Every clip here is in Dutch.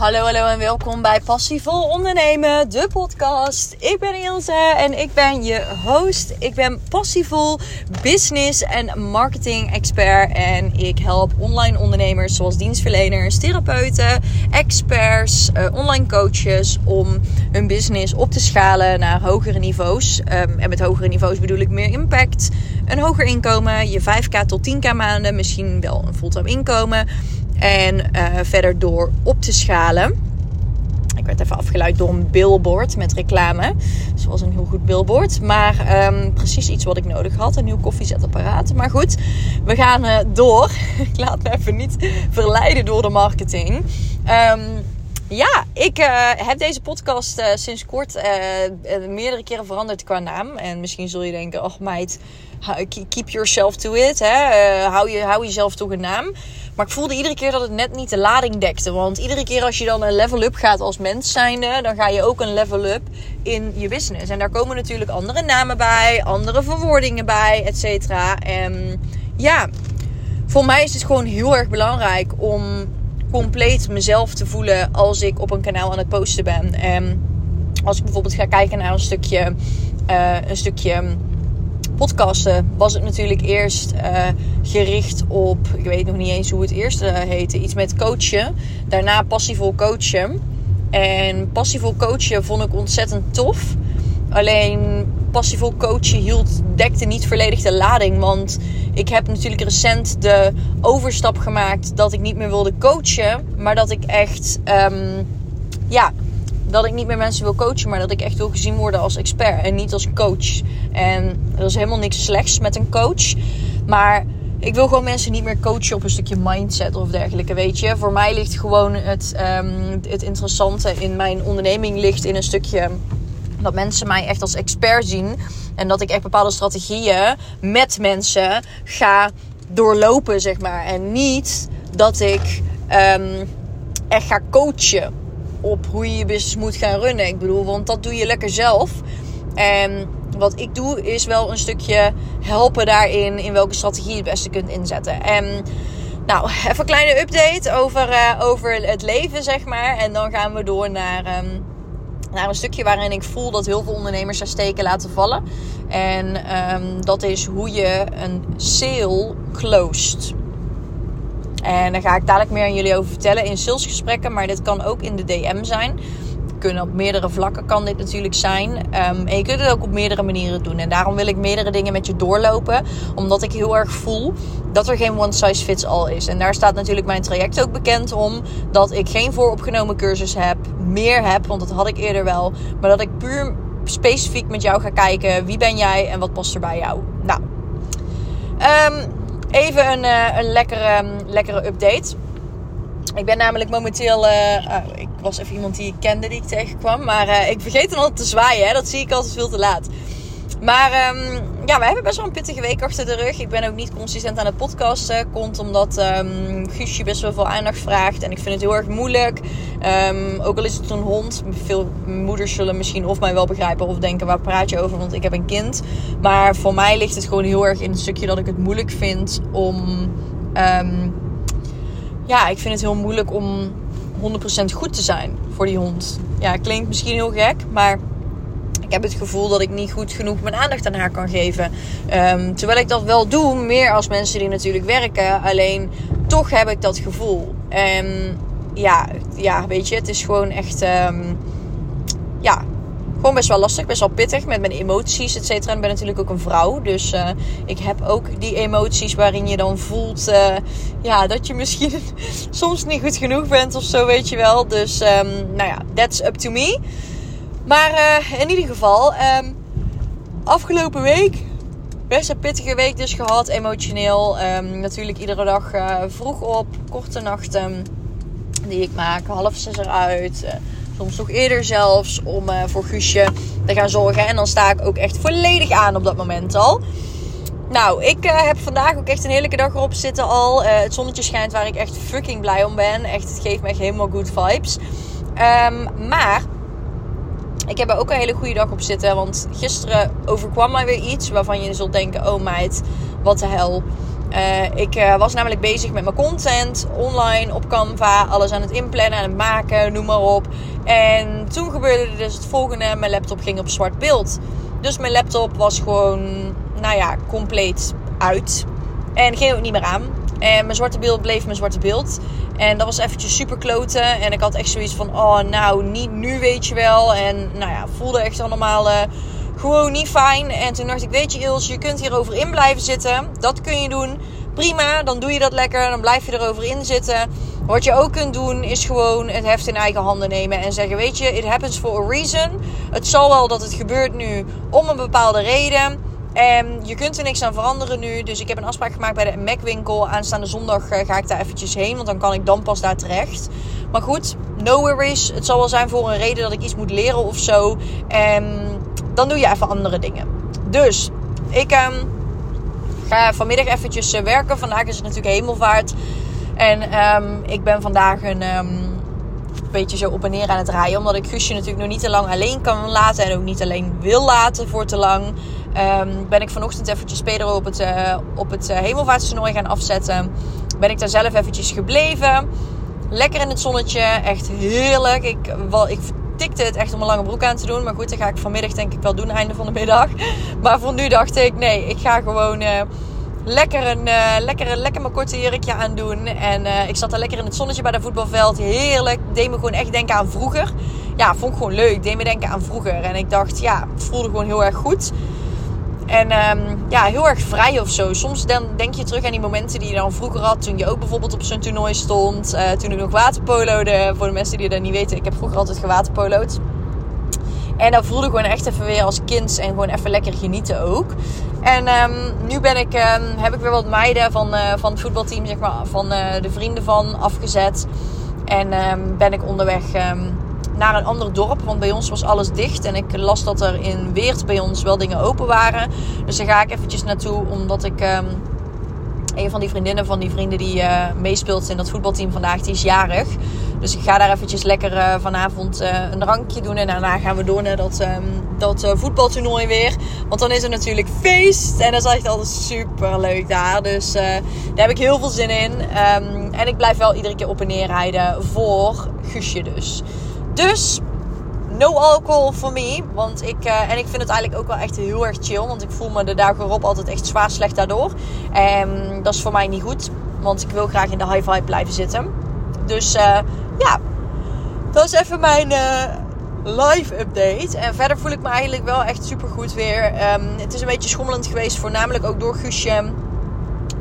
Hallo, hallo en welkom bij Passievol Ondernemen, de podcast. Ik ben Ilse en ik ben je host. Ik ben passievol business en marketing expert en ik help online ondernemers zoals dienstverleners, therapeuten, experts, uh, online coaches om hun business op te schalen naar hogere niveaus. Um, en met hogere niveaus bedoel ik meer impact, een hoger inkomen, je 5k tot 10k maanden, misschien wel een fulltime inkomen en uh, verder door op te schalen. Ik werd even afgeleid door een billboard met reclame. Dus was een heel goed billboard. Maar um, precies iets wat ik nodig had. Een nieuw koffiezetapparaat. Maar goed, we gaan uh, door. ik laat me even niet verleiden door de marketing. Um, ja, ik uh, heb deze podcast sinds kort meerdere keren veranderd qua naam. En misschien zul je denken, oh meid, keep yourself to it. Hè? hou, je, hou jezelf toch een naam. Maar ik voelde iedere keer dat het net niet de lading dekte. Want iedere keer als je dan een level up gaat als mens zijnde, dan ga je ook een level up in je business. En daar komen natuurlijk andere namen bij, andere verwoordingen bij, et cetera. En ja, voor mij is het gewoon heel erg belangrijk om compleet mezelf te voelen als ik op een kanaal aan het posten ben. En als ik bijvoorbeeld ga kijken naar een stukje, uh, een stukje podcasten, was het natuurlijk eerst uh, gericht op, ik weet nog niet eens hoe het eerst uh, heette, iets met coachen. Daarna passievol coachen. En passievol coachen vond ik ontzettend tof. Alleen passievol coachen hield, dekte niet volledig de lading. Want ik heb natuurlijk recent de overstap gemaakt dat ik niet meer wilde coachen. Maar dat ik echt, um, ja, dat ik niet meer mensen wil coachen. Maar dat ik echt wil gezien worden als expert en niet als coach. En er is helemaal niks slechts met een coach. Maar ik wil gewoon mensen niet meer coachen op een stukje mindset of dergelijke, weet je. Voor mij ligt gewoon het, um, het interessante in mijn onderneming ligt in een stukje dat mensen mij echt als expert zien. En dat ik echt bepaalde strategieën met mensen ga doorlopen, zeg maar. En niet dat ik um, echt ga coachen op hoe je je business moet gaan runnen. Ik bedoel, want dat doe je lekker zelf. En wat ik doe is wel een stukje helpen daarin in welke strategie je het beste kunt inzetten. En nou, even een kleine update over, uh, over het leven, zeg maar. En dan gaan we door naar... Um, naar een stukje waarin ik voel dat heel veel ondernemers er steken laten vallen. En um, dat is hoe je een sale closed. En daar ga ik dadelijk meer aan jullie over vertellen in salesgesprekken. Maar dit kan ook in de DM zijn. Kunnen op meerdere vlakken kan dit natuurlijk zijn. Um, en je kunt het ook op meerdere manieren doen. En daarom wil ik meerdere dingen met je doorlopen. Omdat ik heel erg voel dat er geen one size fits all is. En daar staat natuurlijk mijn traject ook bekend om. Dat ik geen vooropgenomen cursus heb. Meer heb, want dat had ik eerder wel. Maar dat ik puur specifiek met jou ga kijken. Wie ben jij en wat past er bij jou? Nou, um, even een, uh, een lekkere, lekkere update. Ik ben namelijk momenteel. Uh, uh, ik was even iemand die ik kende die ik tegenkwam. Maar uh, ik vergeet dan altijd te zwaaien. Hè? Dat zie ik altijd veel te laat. Maar um, ja, we hebben best wel een pittige week achter de rug. Ik ben ook niet consistent aan het podcasten. Komt omdat um, Guusje best wel veel aandacht vraagt. En ik vind het heel erg moeilijk. Um, ook al is het een hond. Veel moeders zullen misschien of mij wel begrijpen of denken: waar praat je over? Want ik heb een kind. Maar voor mij ligt het gewoon heel erg in het stukje dat ik het moeilijk vind om. Ja, ik vind het heel moeilijk om 100% goed te zijn voor die hond. Ja, klinkt misschien heel gek, maar ik heb het gevoel dat ik niet goed genoeg mijn aandacht aan haar kan geven. Um, terwijl ik dat wel doe, meer als mensen die natuurlijk werken. Alleen toch heb ik dat gevoel. En ja, ja weet je, het is gewoon echt. Um, ja, gewoon best wel lastig, best wel pittig met mijn emoties, et cetera. En ik ben natuurlijk ook een vrouw, dus uh, ik heb ook die emoties waarin je dan voelt uh, ja, dat je misschien soms niet goed genoeg bent of zo, weet je wel. Dus um, nou ja, that's up to me. Maar uh, in ieder geval, um, afgelopen week best een pittige week dus gehad, emotioneel. Um, natuurlijk iedere dag vroeg op, korte nachten die ik maak, half zes eruit soms nog eerder zelfs, om voor Guusje te gaan zorgen. En dan sta ik ook echt volledig aan op dat moment al. Nou, ik heb vandaag ook echt een heerlijke dag erop zitten al. Het zonnetje schijnt waar ik echt fucking blij om ben. Echt, het geeft me echt helemaal good vibes. Maar ik heb er ook een hele goede dag op zitten. Want gisteren overkwam mij weer iets waarvan je zult denken: oh meid, wat de hel. Uh, ik uh, was namelijk bezig met mijn content online op Canva, alles aan het inplannen, aan het maken, noem maar op. En toen gebeurde dus het volgende: mijn laptop ging op zwart beeld. Dus mijn laptop was gewoon, nou ja, compleet uit. En ging ook niet meer aan. En mijn zwarte beeld bleef mijn zwarte beeld. En dat was eventjes super kloten. En ik had echt zoiets van, oh nou, niet nu weet je wel. En nou ja, voelde echt allemaal uh, gewoon niet fijn. En toen dacht ik, weet je Ils, je kunt hierover in blijven zitten. Dat kun je doen. Prima, dan doe je dat lekker. Dan blijf je erover in zitten. Wat je ook kunt doen is gewoon het heft in eigen handen nemen en zeggen: Weet je, it happens for a reason. Het zal wel dat het gebeurt nu om een bepaalde reden. En je kunt er niks aan veranderen nu. Dus ik heb een afspraak gemaakt bij de Mac-winkel. Aanstaande zondag eh, ga ik daar eventjes heen. Want dan kan ik dan pas daar terecht. Maar goed, no worries. Het zal wel zijn voor een reden dat ik iets moet leren of zo. En dan doe je even andere dingen. Dus ik um, ga vanmiddag eventjes eh, werken. Vandaag is het natuurlijk hemelvaart. En ik ben vandaag een beetje zo op en neer aan het rijden. Omdat ik Guusje natuurlijk nog niet te lang alleen kan laten. En ook niet alleen wil laten voor te lang. Um, ben ik vanochtend eventjes Pedro op het, uh, op het hemelvaartstoernooi gaan afzetten. Ben ik daar zelf eventjes gebleven. Lekker in het zonnetje. Echt heerlijk. Ik, wel, ik tikte het echt om een lange broek aan te doen. Maar goed, dat ga ik vanmiddag denk ik wel doen, einde van de middag. Maar voor nu dacht ik, nee, ik ga gewoon... Uh, lekker, een, uh, lekker, lekker mijn korte jurkje aan doen. En uh, ik zat daar lekker in het zonnetje bij dat voetbalveld. Heerlijk. Deed me gewoon echt denken aan vroeger. Ja, vond ik gewoon leuk. Deed me denken aan vroeger. En ik dacht, ja, het voelde gewoon heel erg goed. En um, ja, heel erg vrij of zo. Soms dan denk je terug aan die momenten die je dan vroeger had. Toen je ook bijvoorbeeld op zo'n toernooi stond. Uh, toen ik nog waterpolo'de. Voor de mensen die dat niet weten. Ik heb vroeger altijd gewaterpolo'd. En dat voelde gewoon echt even weer als kind. En gewoon even lekker genieten ook. En um, nu ben ik, um, heb ik weer wat meiden van, uh, van het voetbalteam, zeg maar, van uh, de vrienden van afgezet. En um, ben ik onderweg naar een ander dorp. Want bij ons was alles dicht. En ik las dat er in Weert bij ons wel dingen open waren. Dus daar ga ik eventjes naartoe. Omdat ik een van die vriendinnen van die vrienden die uh, meespeelt in dat voetbalteam vandaag, die is jarig. Dus ik ga daar eventjes lekker uh, vanavond uh, een drankje doen. En daarna gaan we door naar dat, um, dat voetbaltoernooi weer. Want dan is er natuurlijk feest. En dat is echt altijd super leuk daar. Dus daar heb ik heel veel zin in. Um, en ik blijf wel iedere keer op en neer rijden voor Guusje dus. Dus no alcohol voor me. Want ik, en ik vind het eigenlijk ook wel echt heel erg chill. Want ik voel me de dagen erop altijd echt zwaar slecht daardoor. En dat is voor mij niet goed. Want ik wil graag in de high vibe blijven zitten. Dus uh, ja, dat is even mijn uh, live update. En verder voel ik me eigenlijk wel echt super goed weer. Um, het is een beetje schommelend geweest. Voornamelijk ook door Guusje.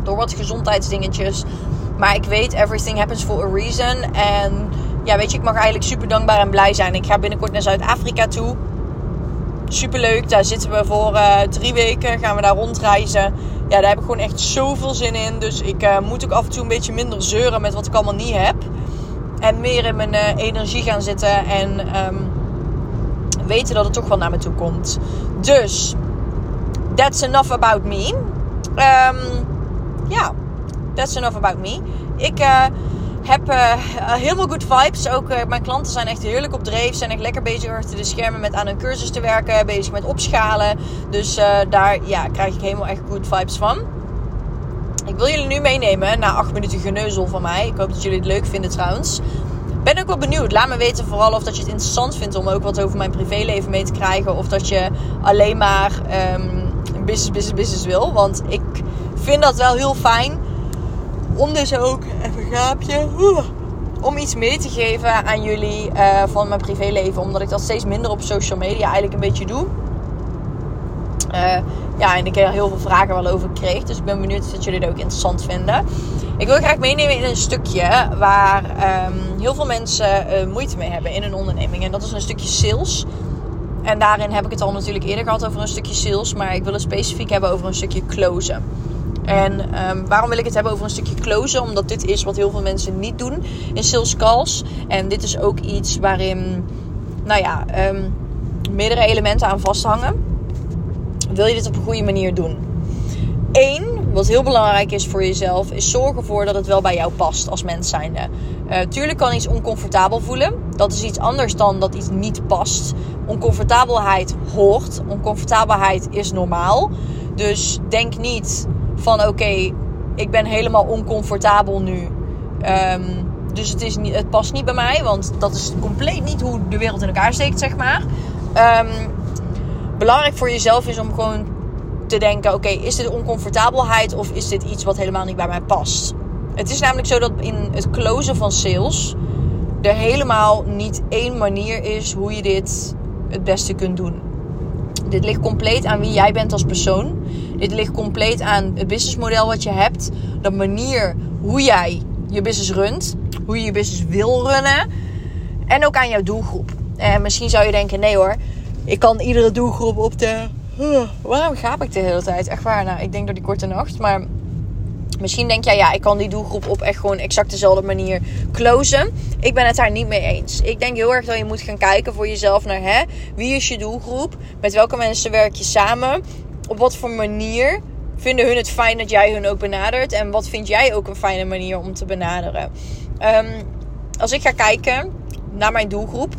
Door wat gezondheidsdingetjes. Maar ik weet, everything happens for a reason. En ja, weet je, ik mag eigenlijk super dankbaar en blij zijn. Ik ga binnenkort naar Zuid-Afrika toe. Super leuk. Daar zitten we voor uh, drie weken. Gaan we daar rondreizen. Ja, daar heb ik gewoon echt zoveel zin in. Dus ik moet ook af en toe een beetje minder zeuren met wat ik allemaal niet heb. En meer in mijn uh, energie gaan zitten. En um, weten dat het toch wel naar me toe komt. Dus, that's enough about me. Um, ja, that's enough about me. Ik heb uh, helemaal good vibes. Ook mijn klanten zijn echt heerlijk op dreef. Zijn echt lekker bezig achter de schermen met aan een cursus te werken. Bezig met opschalen. Dus daar ja, krijg ik helemaal echt good vibes van. Ik wil jullie nu meenemen na 8 minuten geneuzel van mij. Ik hoop dat jullie het leuk vinden trouwens. Ben ook wel benieuwd. Laat me weten vooral of dat je het interessant vindt om ook wat over mijn privéleven mee te krijgen. Of dat je alleen maar um, business, business, business wil. Want ik vind dat wel heel fijn om dus ook, even gaapje, om iets mee te geven aan jullie uh, van mijn privéleven. Omdat ik dat steeds minder op social media eigenlijk een beetje doe. Uh, ja, en ik er heel veel vragen wel over kreeg. Dus ik ben benieuwd of jullie dat ook interessant vinden. Ik wil graag meenemen in een stukje waar um, heel veel mensen uh, moeite mee hebben in een onderneming. En dat is een stukje sales. En daarin heb ik het al natuurlijk eerder gehad over een stukje sales. Maar ik wil het specifiek hebben over een stukje closen. En um, waarom wil ik het hebben over een stukje closen? Omdat dit is wat heel veel mensen niet doen in sales calls. En dit is ook iets waarin, nou ja, um, meerdere elementen aan vasthangen. Wil je dit op een goede manier doen? Eén, wat heel belangrijk is voor jezelf, is zorgen ervoor dat het wel bij jou past als mens zijnde. Uh, tuurlijk kan iets oncomfortabel voelen. Dat is iets anders dan dat iets niet past. Oncomfortabelheid hoort. Oncomfortabelheid is normaal. Dus denk niet van oké, ik ben helemaal oncomfortabel nu. Ehm, dus het, is niet, het past niet bij mij, want dat is compleet niet hoe de wereld in elkaar steekt, zeg maar. Um, belangrijk voor jezelf is om gewoon te denken: oké, is dit oncomfortabelheid of is dit iets wat helemaal niet bij mij past? Het is namelijk zo dat in het closen van sales er helemaal niet één manier is hoe je dit het beste kunt doen. Dit ligt compleet aan wie jij bent als persoon. Dit ligt compleet aan het businessmodel wat je hebt. De manier hoe jij je business runt. Hoe je je business wil runnen. En ook aan jouw doelgroep. En misschien zou je denken: nee hoor, ik kan iedere doelgroep op de. waarom gaap ik de hele tijd? Echt waar. Nou, ik denk door die korte nacht. Maar misschien denk jij, ja, ik kan die doelgroep op echt gewoon exact dezelfde manier closen. Ik ben het daar niet mee eens. Ik denk heel erg dat je moet gaan kijken voor jezelf naar hè, wie is je doelgroep? Met welke mensen werk je samen? Op wat voor manier vinden hun het fijn dat jij hun ook benadert? En wat vind jij ook een fijne manier om te benaderen? Um, als ik ga kijken naar mijn doelgroep,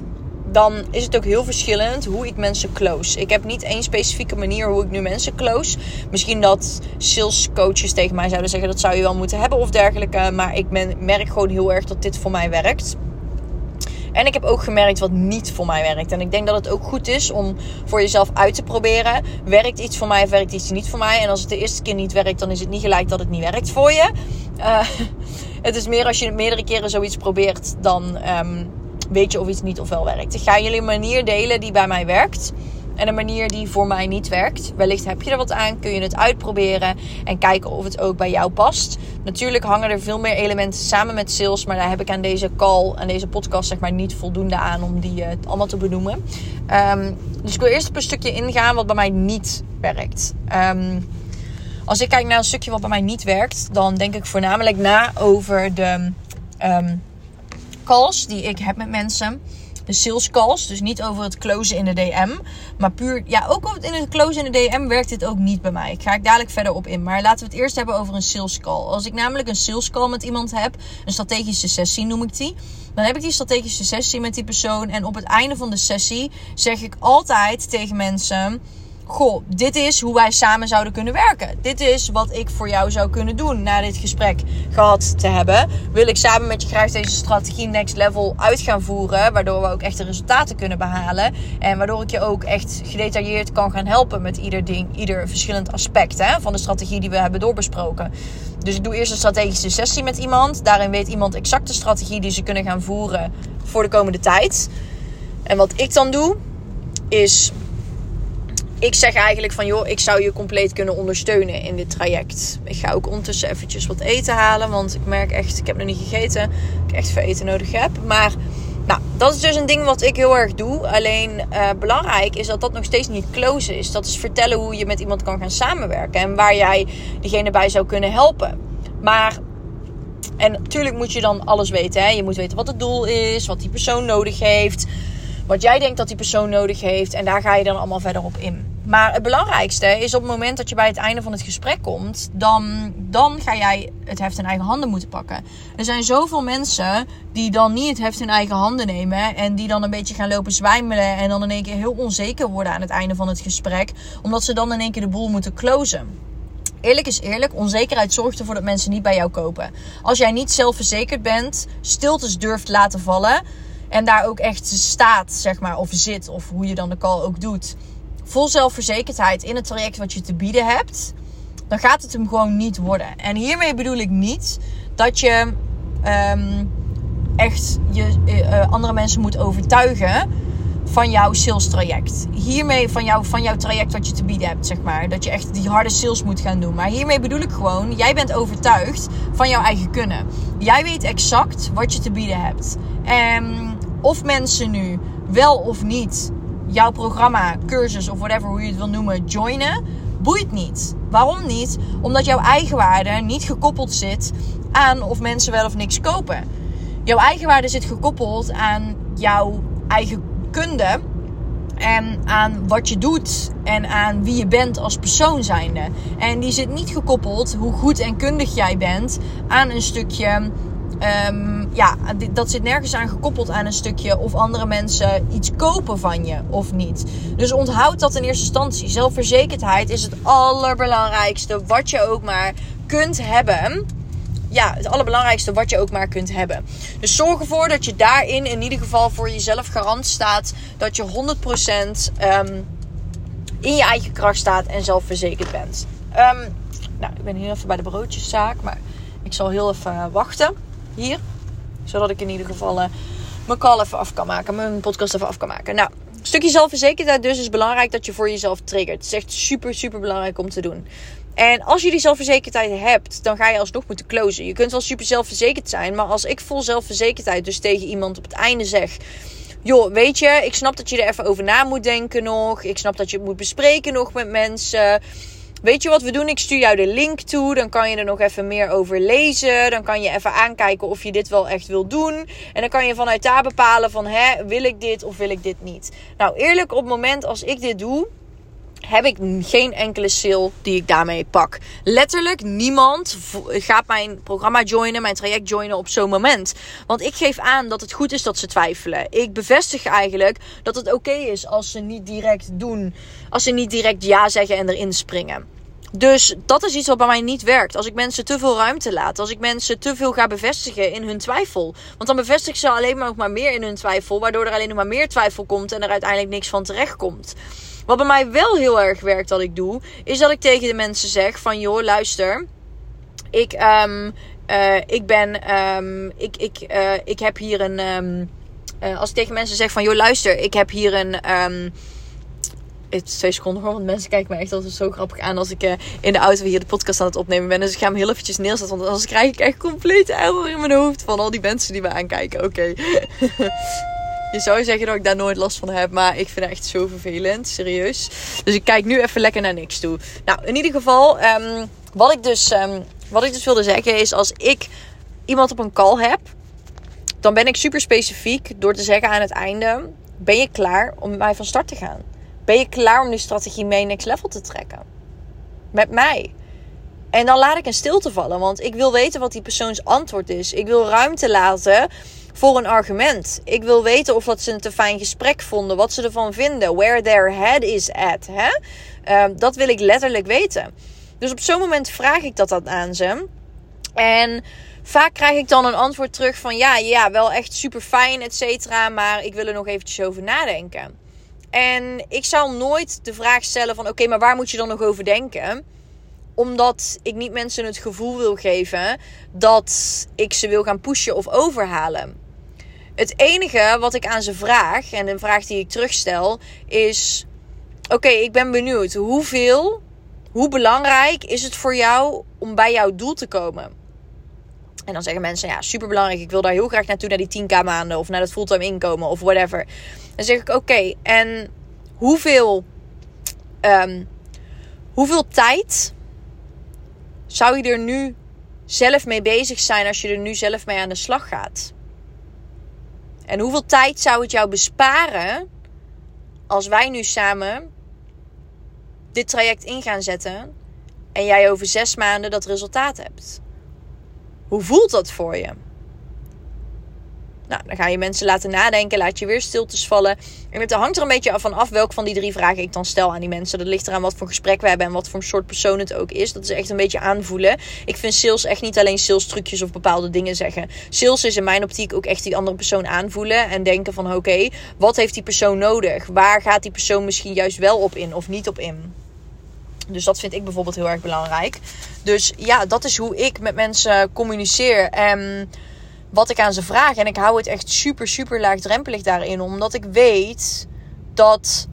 dan is het ook heel verschillend hoe ik mensen close. Ik heb niet één specifieke manier hoe ik nu mensen close. Misschien dat sales coaches tegen mij zouden zeggen dat zou je wel moeten hebben of dergelijke. Maar ik merk gewoon heel erg dat dit voor mij werkt. En ik heb ook gemerkt wat niet voor mij werkt. En ik denk dat het ook goed is om voor jezelf uit te proberen. Werkt iets voor mij of werkt iets niet voor mij? En als het de eerste keer niet werkt, dan is het niet gelijk dat het niet werkt voor je. Uh, het is meer als je meerdere keren zoiets probeert, dan um, weet je of iets niet of wel werkt. Ik ga jullie een manier delen die bij mij werkt. En een manier die voor mij niet werkt. Wellicht heb je er wat aan, kun je het uitproberen en kijken of het ook bij jou past. Natuurlijk hangen er veel meer elementen samen met sales, maar daar heb ik aan deze call en deze podcast zeg maar niet voldoende aan om die uh, allemaal te benoemen. Um, dus ik wil eerst op een stukje ingaan wat bij mij niet werkt. Um, als ik kijk naar een stukje wat bij mij niet werkt, dan denk ik voornamelijk na over de um, calls die ik heb met mensen. De sales calls, dus niet over het closen in de DM. Maar puur, ja, ook in het closen in de DM werkt dit ook niet bij mij. Ik ga ik dadelijk verder op in. Maar laten we het eerst hebben over een sales call. Als ik namelijk een sales call met iemand heb, een strategische sessie noem ik die. Dan heb ik die strategische sessie met die persoon. En op het einde van de sessie zeg ik altijd tegen mensen goh, dit is hoe wij samen zouden kunnen werken. Dit is wat ik voor jou zou kunnen doen na dit gesprek gehad te hebben. Wil ik samen met je graag deze strategie next level uit gaan voeren, waardoor we ook echt de resultaten kunnen behalen. En waardoor ik je ook echt gedetailleerd kan gaan helpen met ieder ding, ieder verschillend aspect hè, van de strategie die we hebben doorbesproken. Dus ik doe eerst een strategische sessie met iemand. Daarin weet iemand exact de strategie die ze kunnen gaan voeren voor de komende tijd. En wat ik dan doe, is ik zeg eigenlijk van joh, ik zou je compleet kunnen ondersteunen in dit traject. Ik ga ook ondertussen eventjes wat eten halen, want ik merk echt, ik heb nog niet gegeten, ik echt veel eten nodig heb. Maar nou, dat is dus een ding wat ik heel erg doe. Alleen uh, belangrijk is dat dat nog steeds niet close is. Dat is vertellen hoe je met iemand kan gaan samenwerken en waar jij diegene bij zou kunnen helpen. Maar en natuurlijk moet je dan alles weten. Hè? Je moet weten wat het doel is, wat die persoon nodig heeft, wat jij denkt dat die persoon nodig heeft. En daar ga je dan allemaal verder op in. Maar het belangrijkste is op het moment dat je bij het einde van het gesprek komt, dan, dan ga jij het heft in eigen handen moeten pakken. Er zijn zoveel mensen die dan niet het heft in eigen handen nemen en die dan een beetje gaan lopen zwijmelen en dan in één keer heel onzeker worden aan het einde van het gesprek, omdat ze dan in één keer de boel moeten closen. Eerlijk is eerlijk, onzekerheid zorgt ervoor dat mensen niet bij jou kopen. Als jij niet zelfverzekerd bent, stiltes durft laten vallen en daar ook echt staat, zeg maar, of zit, of hoe je dan de call ook doet vol zelfverzekerdheid in het traject wat je te bieden hebt, dan gaat het hem gewoon niet worden. En hiermee bedoel ik niet dat je um, echt je, uh, andere mensen moet overtuigen van jouw sales traject. Hiermee van, jou, van jouw traject wat je te bieden hebt, zeg maar. Dat je echt die harde sales moet gaan doen. Maar hiermee bedoel ik gewoon, jij bent overtuigd van jouw eigen kunnen. Jij weet exact wat je te bieden hebt. En of mensen nu wel of niet jouw programma, cursus of whatever hoe je het wil noemen, joinen, boeit niet. Waarom niet? Omdat jouw eigenwaarde niet gekoppeld zit aan of mensen wel of niks kopen. Jouw eigenwaarde zit gekoppeld aan jouw eigen kunde en aan wat je doet en aan wie je bent als persoon zijnde. En die zit niet gekoppeld hoe goed en kundig jij bent aan een stukje Um, ja, dat zit nergens aan gekoppeld aan een stukje of andere mensen iets kopen van je of niet. Dus onthoud dat in eerste instantie. Zelfverzekerdheid is het allerbelangrijkste wat je ook maar kunt hebben. Ja, het allerbelangrijkste wat je ook maar kunt hebben. Dus zorg ervoor dat je daarin in ieder geval voor jezelf garant staat. Dat je 100% um, in je eigen kracht staat en zelfverzekerd bent. Um, nou, ik ben hier even bij de broodjeszaak, maar ik zal heel even eh, wachten hier. Zodat ik in ieder geval uh, mijn call even af kan maken, mijn podcast even af kan maken. Nou, stukje zelfverzekerdheid dus is belangrijk dat je voor jezelf triggert. Het is echt super, super belangrijk om te doen. En als je die zelfverzekerdheid hebt, dan ga je alsnog moeten closen. Je kunt wel super zelfverzekerd zijn, maar als ik vol zelfverzekerdheid dus tegen iemand op het einde zeg joh, weet je, ik snap dat je er even over na moet denken nog. Ik snap dat je het moet bespreken nog met mensen. Weet je wat we doen? Ik stuur jou de link toe. Dan kan je er nog even meer over lezen. Dan kan je even aankijken of je dit wel echt wil doen. En dan kan je vanuit daar bepalen van, hè, wil ik dit of wil ik dit niet? Nou, eerlijk, op het moment als ik dit doe, heb ik geen enkele sale die ik daarmee pak. Letterlijk niemand gaat mijn programma joinen, mijn traject joinen op zo'n moment. Want ik geef aan dat het goed is dat ze twijfelen. Ik bevestig eigenlijk dat het oké is als ze niet direct doen, als ze niet direct ja zeggen en erin springen. Dus dat is iets wat bij mij niet werkt. Als ik mensen te veel ruimte laat. Als ik mensen te veel ga bevestigen in hun twijfel. Want dan bevestig ze alleen maar maar meer in hun twijfel. Waardoor er alleen nog maar meer twijfel komt en er uiteindelijk niks van terecht komt. Wat bij mij wel heel erg werkt dat ik doe, is dat ik tegen de mensen zeg van joh, luister, ik, um, uh, ik ben, um, ik, ik, uh, ik heb hier een, um, uh, als ik tegen mensen zeg van joh, luister, ik heb hier een, het twee seconden hoor, want mensen kijken me echt altijd zo grappig aan als ik in de auto hier de podcast aan het opnemen ben. Dus ik ga hem heel eventjes neerzetten, want anders krijg ik echt compleet error in mijn hoofd van al die mensen die me aankijken. Oké. Je zou zeggen dat ik daar nooit last van heb, maar ik vind het echt zo vervelend, serieus. Dus ik kijk nu even lekker naar niks toe. Nou, in ieder geval, um, wat, ik dus, um, wat ik dus wilde zeggen is, als ik iemand op een call heb, dan ben ik super specifiek door te zeggen aan het einde: ben je klaar om met mij van start te gaan? Ben je klaar om die strategie mee next level te trekken? Met mij. En dan laat ik een stilte vallen, want ik wil weten wat die persoons antwoord is. Ik wil ruimte laten voor een argument. Ik wil weten of dat ze een te fijn gesprek vonden, wat ze ervan vinden, where their head is at. Hè? Uh, dat wil ik letterlijk weten. Dus op zo'n moment vraag ik dat aan ze. En vaak krijg ik dan een antwoord terug van ja, ja, wel echt super fijn, et cetera, maar ik wil er nog eventjes over nadenken. En ik zal nooit de vraag stellen van oké, maar waar moet je dan nog over denken? Omdat ik niet mensen het gevoel wil geven dat ik ze wil gaan pushen of overhalen. Het enige wat ik aan ze vraag, en een vraag die ik terugstel, is: Oké, ik ben benieuwd. Hoeveel, hoe belangrijk is het voor jou om bij jouw doel te komen? En dan zeggen mensen: Ja, super belangrijk. Ik wil daar heel graag naartoe, naar die 10k maanden of naar dat fulltime inkomen of whatever. Dan zeg ik: Oké, en hoeveel, um, hoeveel tijd zou je er nu zelf mee bezig zijn als je er nu zelf mee aan de slag gaat? En hoeveel tijd zou het jou besparen als wij nu samen dit traject in gaan zetten en jij over zes maanden dat resultaat hebt? Hoe voelt dat voor je? Nou, dan ga je mensen laten nadenken, laat je weer stiltes vallen. En het hangt er een beetje van af welk van die drie vragen ik dan stel aan die mensen. Dat ligt eraan wat voor gesprek we hebben en wat voor soort persoon het ook is. Dat is echt een beetje aanvoelen. Ik vind sales echt niet alleen sales trucjes of bepaalde dingen zeggen. Sales is in mijn optiek ook echt die andere persoon aanvoelen en denken van oké, wat heeft die persoon nodig? Waar gaat die persoon misschien juist wel op in of niet op in? Dus dat vind ik bijvoorbeeld heel erg belangrijk. Dus ja, dat is hoe ik met mensen communiceer. En wat ik aan ze vraag. En ik hou het echt super, super laagdrempelig daarin. Omdat ik weet dat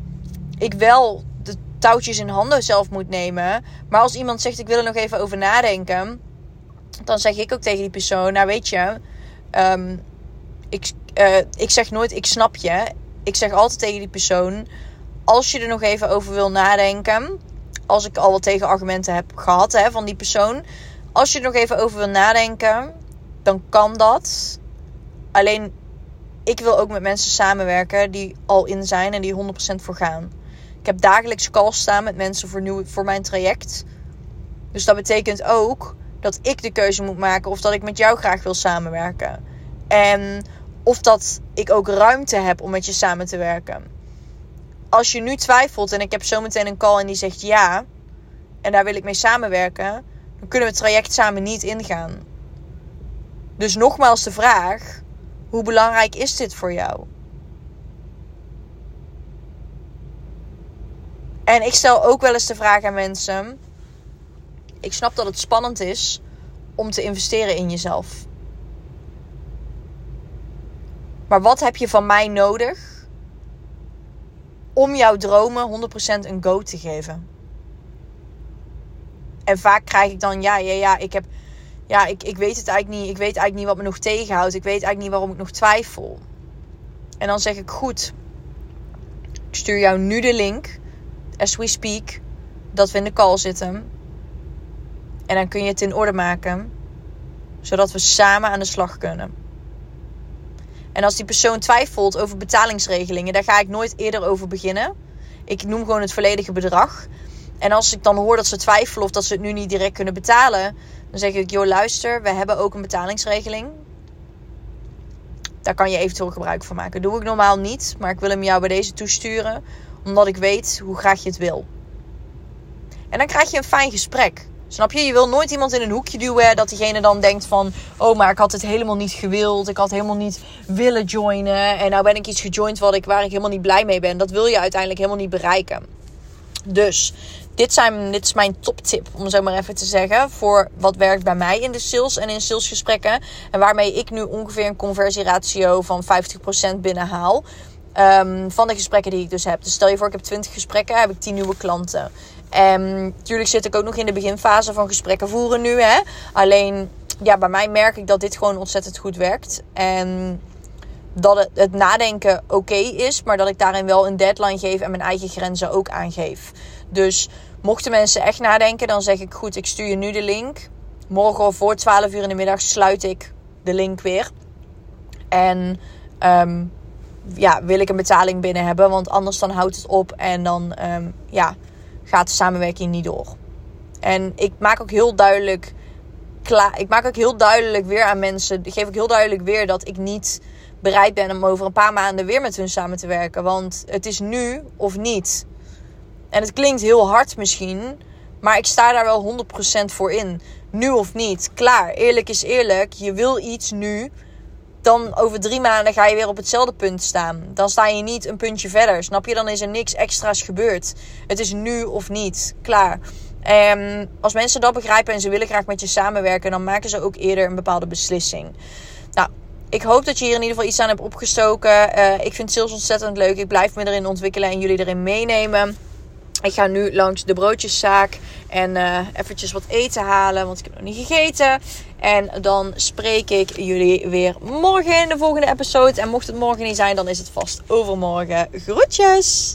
ik wel de touwtjes in handen zelf moet nemen. Maar als iemand zegt ik wil er nog even over nadenken. Dan zeg ik ook tegen die persoon. Nou weet je. Um, ik, uh, ik zeg nooit ik snap je. Ik zeg altijd tegen die persoon. Als je er nog even over wil nadenken. Als ik al wat tegenargumenten heb gehad hè, van die persoon. Als je er nog even over wil nadenken dan kan dat. Alleen ik wil ook met mensen samenwerken die al in zijn en die 100% voor gaan. Ik heb dagelijks calls staan met mensen voor, nieuw, voor mijn traject. Dus dat betekent ook dat ik de keuze moet maken of dat ik met jou graag wil samenwerken. En of dat ik ook ruimte heb om met je samen te werken. Als je nu twijfelt en ik heb zometeen een call en die zegt ja, en daar wil ik mee samenwerken, dan kunnen we het traject samen niet ingaan. Dus nogmaals de vraag: hoe belangrijk is dit voor jou? En ik stel ook wel eens de vraag aan mensen: ik snap dat het spannend is om te investeren in jezelf. Maar wat heb je van mij nodig om jouw dromen 100% een go te geven? En vaak krijg ik dan, ja, ja, ja, ik heb, ja, ik, ik weet het eigenlijk niet. Ik weet eigenlijk niet wat me nog tegenhoudt. Ik weet eigenlijk niet waarom ik nog twijfel. En dan zeg ik, goed, ik stuur jou nu de link, as we speak, dat we in de call zitten. En dan kun je het in orde maken, zodat we samen aan de slag kunnen. En als die persoon twijfelt over betalingsregelingen, daar ga ik nooit eerder over beginnen. Ik noem gewoon het volledige bedrag. En als ik dan hoor dat ze twijfelen of dat ze het nu niet direct kunnen betalen, dan zeg ik: joh, luister, we hebben ook een betalingsregeling. Daar kan je eventueel gebruik van maken. doe ik normaal niet, maar ik wil hem jou bij deze toesturen, omdat ik weet hoe graag je het wil. En dan krijg je een fijn gesprek. Snap je? Je wil nooit iemand in een hoekje duwen dat diegene dan denkt van... Oh, maar ik had het helemaal niet gewild. Ik had helemaal niet willen joinen. En nou ben ik iets gejoind wat ik, waar ik helemaal niet blij mee ben. Dat wil je uiteindelijk helemaal niet bereiken. Dus dit, zijn, dit is mijn toptip, om zo maar even te zeggen. Voor wat werkt bij mij in de sales en in salesgesprekken. En waarmee ik nu ongeveer een conversieratio van 50% binnenhaal. Um, van de gesprekken die ik dus heb. Dus stel je voor, ik heb 20 gesprekken, heb ik 10 nieuwe klanten. En natuurlijk zit ik ook nog in de beginfase van gesprekken voeren nu. Hè? Alleen, ja, bij mij merk ik dat dit gewoon ontzettend goed werkt. En dat het, het nadenken oké is, maar dat ik daarin wel een deadline geef en mijn eigen grenzen ook aangeef. Dus mochten mensen echt nadenken, dan zeg ik goed, ik stuur je nu de link. Morgen voor 12 uur in de middag sluit ik de link weer. En um, ja, wil ik een betaling binnen hebben, want anders dan houdt het op en dan um, ja, gaat de samenwerking niet door. En ik maak ook heel duidelijk klaar. Ik maak ook heel duidelijk weer aan mensen. Ik geef ook heel duidelijk weer dat ik niet bereid ben om over een paar maanden weer met hun samen te werken. Want het is nu of niet. En het klinkt heel hard misschien. Maar ik sta daar wel 100% voor in. Nu of niet. Klaar. Eerlijk is eerlijk. Je wil iets nu. Dan over drie maanden ga je weer op hetzelfde punt staan. Dan sta je niet een puntje verder. Snap je? Dan is er niks extra's gebeurd. Het is nu of niet. Klaar. En als mensen dat begrijpen en ze willen graag met je samenwerken, dan maken ze ook eerder een bepaalde beslissing. Nou, ik hoop dat je hier in ieder geval iets aan hebt opgestoken. Uh, ik vind sales ontzettend leuk. Ik blijf me erin ontwikkelen en jullie erin meenemen. Ik ga nu langs de broodjeszaak en uh, eventjes wat eten halen, want ik heb nog niet gegeten. En dan spreek ik jullie weer morgen in de volgende episode. En mocht het morgen niet zijn, dan is het vast overmorgen. Groetjes!